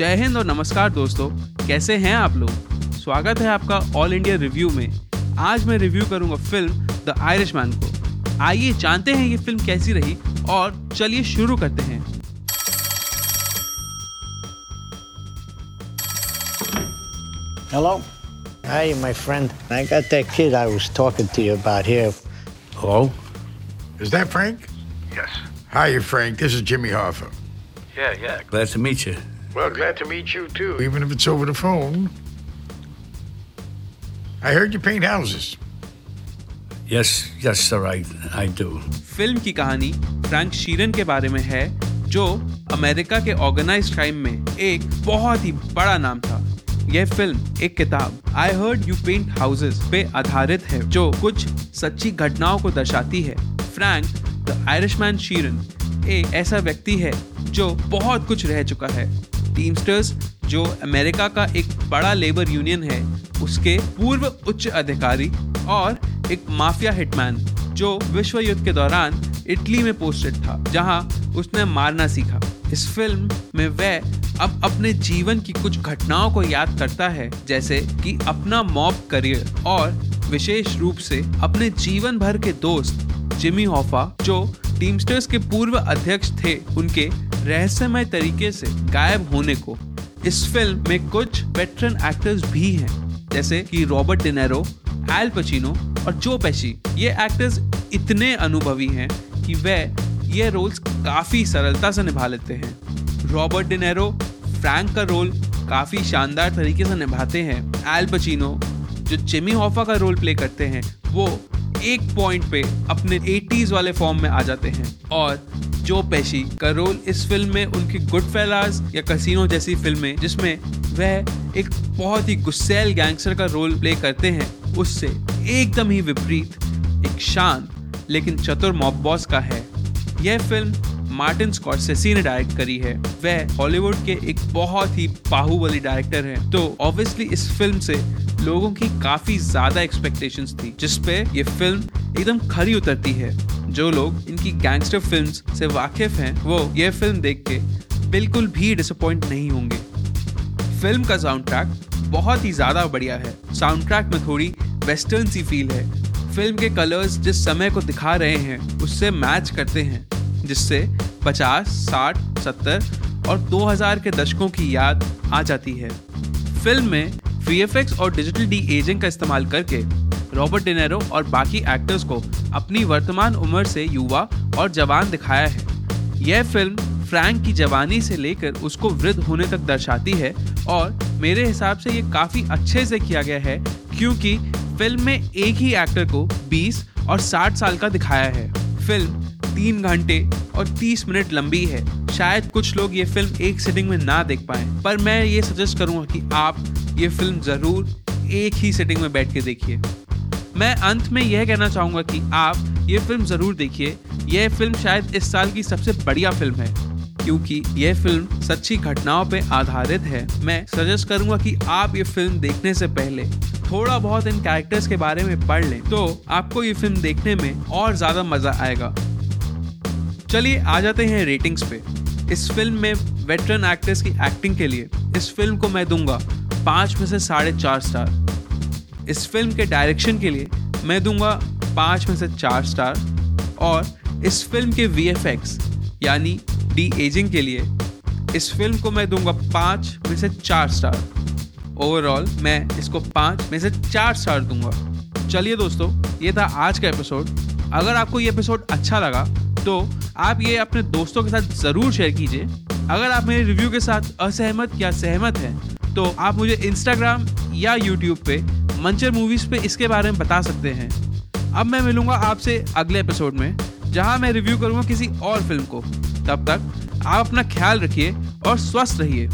जय हिंद और नमस्कार दोस्तों कैसे हैं आप लोग स्वागत है आपका ऑल इंडिया रिव्यू में आज मैं रिव्यू करूँगा फ़िल्म द आयरिश मैन को आइए जानते हैं ये फ़िल्म कैसी रही और चलिए शुरू करते हैं Hello. Hi, my friend. I got that kid I was talking to you about here. Hello? Is that Frank? Yes. Hi, Frank. This is Jimmy Hoffa. Yeah, yeah. Glad to meet you. Well, glad to meet you too, even if it's over the phone. I heard you paint houses. Yes, yes, sir, I, I do. Film की कहानी Frank Sheeran के बारे में है जो America के organise crime में एक बहुत ही बड़ा नाम था यह फ़िल्म एक किताब I heard you paint houses पे आधारित है जो कुछ सच्ची घटनाओं को दर्शाती है फ्रैंक द आयरिशमैन शीरन एक ऐसा व्यक्ति है जो बहुत कुछ रह चुका है टीमस्टर्स जो अमेरिका का एक बड़ा लेबर यूनियन है, उसके पूर्व उच्च अधिकारी और एक माफिया हिटमैन जो विश्व युद्ध के दौरान इटली में पोस्टेड था, जहाँ उसने मारना सीखा। इस फ़िल्म में वह अब अपने जीवन की कुछ घटनाओं को याद करता है, जैसे कि अपना मॉब करियर और विशेष रूप से अपने जीवन भर के दोस्त, जिमी हॉफा, जो टीमस्टर्स के पूर्व अध्यक्ष थे, उनके रहस्यमय तरीके से गायब होने को, इस फ़िल्म में कुछ वेटरन एक्टर्स भी हैं, जैसे कि रॉबर्ट डिनेरो एल पचिनो और जो पेशी ये एक्टर्स इतने अनुभवी हैं कि वह ये रोल्स काफ़ी सरलता से निभा लेते हैं। रॉबर्ट डिनेरो फ्रैंक का रोल काफ़ी शानदार तरीके से निभाते हैं। एल पचिनो जो जिमी हॉफा का रोल प्ले करते हैं, वो एक पॉइंट पे अपने 80s वाले फॉर्म में आ जाते हैं। और जो पेशी का रोल इस फ़िल्म में, उनकी गुड फेलास या कसिनो जैसी फ़िल्में जिसमें वह एक बहुत ही गुस्सेल गैंगस्टर का रोल प्ले करते हैं, उससे एकदम ही विपरीत, एक शांत लेकिन चतुर मॉब बॉस का है। यह फ़िल्म मार्टिन स्कॉर्सेसी ने डायरेक्ट करी है। वह हॉलीवुड के एक बहुत ही बाहुबली डायरेक्टर हैं। तो ऑब्वियसली इस फ़िल्म से लोगों की काफ़ी ज़्यादा एक्सपेक्टेशंस थी, जिसपे ये फ़िल्म एकदम खरी उतरती है। जो लोग इनकी गैंगस्टर फिल्म्स से वाकिफ हैं वो ये फ़िल्म देख के बिल्कुल भी डिसअपॉइंट नहीं होंगे। फ़िल्म का साउंड ट्रैक बहुत ही ज़्यादा बढ़िया है। साउंड ट्रैक में थोड़ी वेस्टर्न सी फील है। फ़िल्म के कलर्स जिस समय को दिखा रहे हैं उससे मैच करते हैं जिससे 50, 60, 70 और 2000 के दशकों की याद आ जाती है। फ़िल्म में वी और डिजिटल डी एजिंग का इस्तेमाल करके रॉबर्ट डिनेरो और बाकी एक्टर्स को अपनी वर्तमान उम्र से युवा और जवान दिखाया है। यह फ़िल्म फ्रैंक की जवानी से लेकर उसको वृद्ध होने तक दर्शाती है और मेरे हिसाब से ये काफ़ी अच्छे से किया गया है क्योंकि फ़िल्म में एक ही एक्टर को 20 और 60 साल का दिखाया है। फ़िल्म तीन घंटे और 30 मिनट लंबी है। शायद कुछ लोग ये फ़िल्म एक सिटिंग में ना देख पाए, पर मैं ये सजेस्ट करूँगा कि आप ये फ़िल्म ज़रूर एक ही सिटिंग में बैठ के देखिए। मैं अंत में यह कहना चाहूँगा कि आप ये फ़िल्म ज़रूर देखिए। यह फ़िल्म शायद इस साल की सबसे बढ़िया फ़िल्म है, क्योंकि यह फ़िल्म सच्ची घटनाओं पे आधारित है। मैं सजेस्ट करूँगा कि आप ये फ़िल्म देखने से पहले थोड़ा बहुत इन कैरेक्टर्स के बारे में पढ़ लें तो आपको ये फ़िल्म देखने में और ज़्यादा मज़ा आएगा। चलिए आ जाते हैं रेटिंग्स पे। इस फ़िल्म में वेटरन एक्टर्स की एक्टिंग के लिए, इस फ़िल्म को मैं दूँगा पाँच में से साढ़े चार स्टार इस फ़िल्म के डायरेक्शन के लिए मैं दूँगा पाँच में से चार स्टार और इस फ़िल्म के वीएफएक्स यानी डी एजिंग के लिए, इस फ़िल्म को मैं दूँगा पाँच में से चार स्टार ओवरऑल मैं इसको पाँच में से चार स्टार दूँगा। चलिए दोस्तों, ये था आज का एपिसोड अगर आपको ये एपिसोड अच्छा लगा तो आप ये अपने दोस्तों के साथ ज़रूर शेयर कीजिए। अगर आप मेरे रिव्यू के साथ असहमत या सहमत हैं तो आप मुझे इंस्टाग्राम या यूट्यूब पे मंचर मूवीज़ पे इसके बारे में बता सकते हैं। अब मैं मिलूँगा आपसे अगले एपिसोड में, जहाँ मैं रिव्यू करूँगा किसी और फ़िल्म को। तब तक आप अपना ख्याल रखिए और स्वस्थ रहिए।